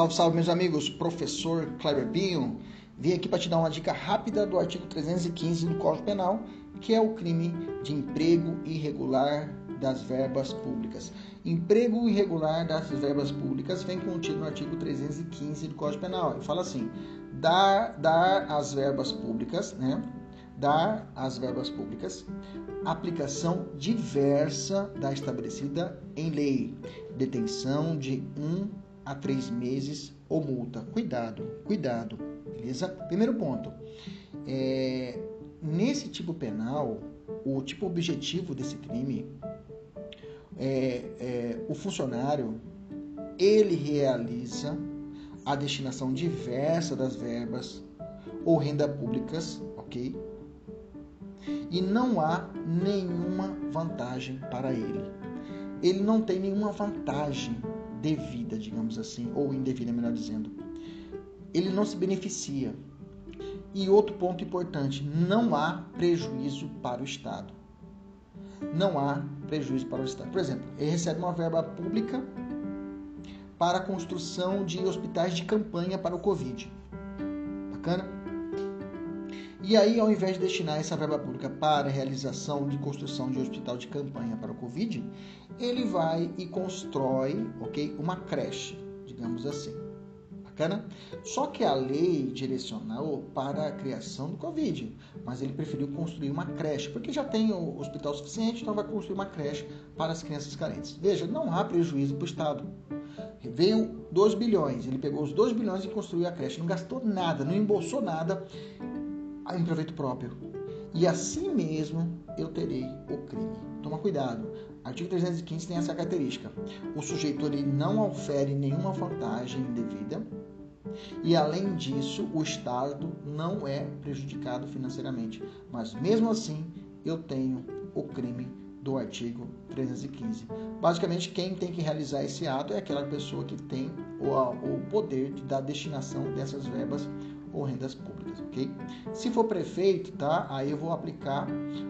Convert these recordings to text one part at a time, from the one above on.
Salve, salve, meus amigos. Professor Kleber Pinho. Vim aqui para te dar uma dica rápida do artigo 315 do Código Penal, que é o crime de emprego irregular das verbas públicas. Emprego irregular das verbas públicas vem contido no artigo 315 do Código Penal. E fala assim: dar, dar às verbas públicas, né? Dar às verbas públicas aplicação diversa da estabelecida em lei, detenção de um a três meses ou multa. Cuidado, cuidado, beleza? Primeiro ponto. É, nesse tipo penal, o tipo objetivo desse crime é, é o funcionário ele realiza a destinação diversa das verbas ou renda públicas, ok? E não há nenhuma vantagem para ele. Ele não tem nenhuma vantagem devida, digamos assim, ou indevida, melhor dizendo. Ele não se beneficia. E outro ponto importante: não há prejuízo para o Estado. Não há prejuízo para o Estado. Por exemplo, ele recebe uma verba pública para a construção de hospitais de campanha para o Covid. Bacana? E aí, ao invés de destinar essa verba pública para a realização de construção de hospital de campanha para o Covid, ele vai e constrói, ok, uma creche, digamos assim. Bacana? Só que a lei direcionou para a criação do Covid, mas ele preferiu construir uma creche, porque já tem o hospital suficiente, então vai construir uma creche para as crianças carentes. Veja, não há prejuízo para o Estado. Veio 2 bilhões, ele pegou os 2 bilhões e construiu a creche, não gastou nada, não embolsou nada em proveito próprio. E assim mesmo eu terei o crime. Toma cuidado. Artigo 315 tem essa característica. O sujeito ele não ofere nenhuma vantagem indevida e, além disso, o Estado não é prejudicado financeiramente. Mas, mesmo assim, eu tenho o crime do artigo 315. Basicamente, quem tem que realizar esse ato é aquela pessoa que tem o, o poder de dar destinação dessas verbas ou rendas públicas, ok? Se for prefeito, tá? Aí eu vou aplicar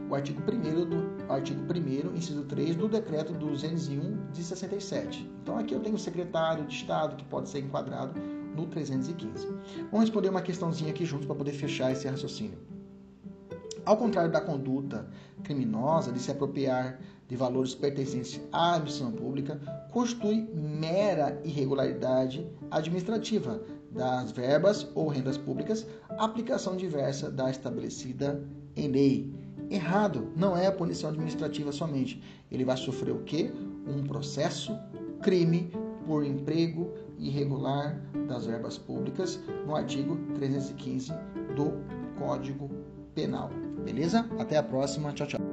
o artigo 1 do artigo 1 inciso 3 do decreto 201 de 67. Então aqui eu tenho o secretário de Estado que pode ser enquadrado no 315. Vamos responder uma questãozinha aqui juntos para poder fechar esse raciocínio. Ao contrário da conduta criminosa de se apropriar de valores pertencentes à administração pública, constitui mera irregularidade administrativa das verbas ou rendas públicas, aplicação diversa da estabelecida em lei. Errado, não é a punição administrativa somente. Ele vai sofrer o quê? Um processo, crime por emprego irregular das verbas públicas no artigo 315 do Código Penal. Beleza? Até a próxima. Tchau, tchau.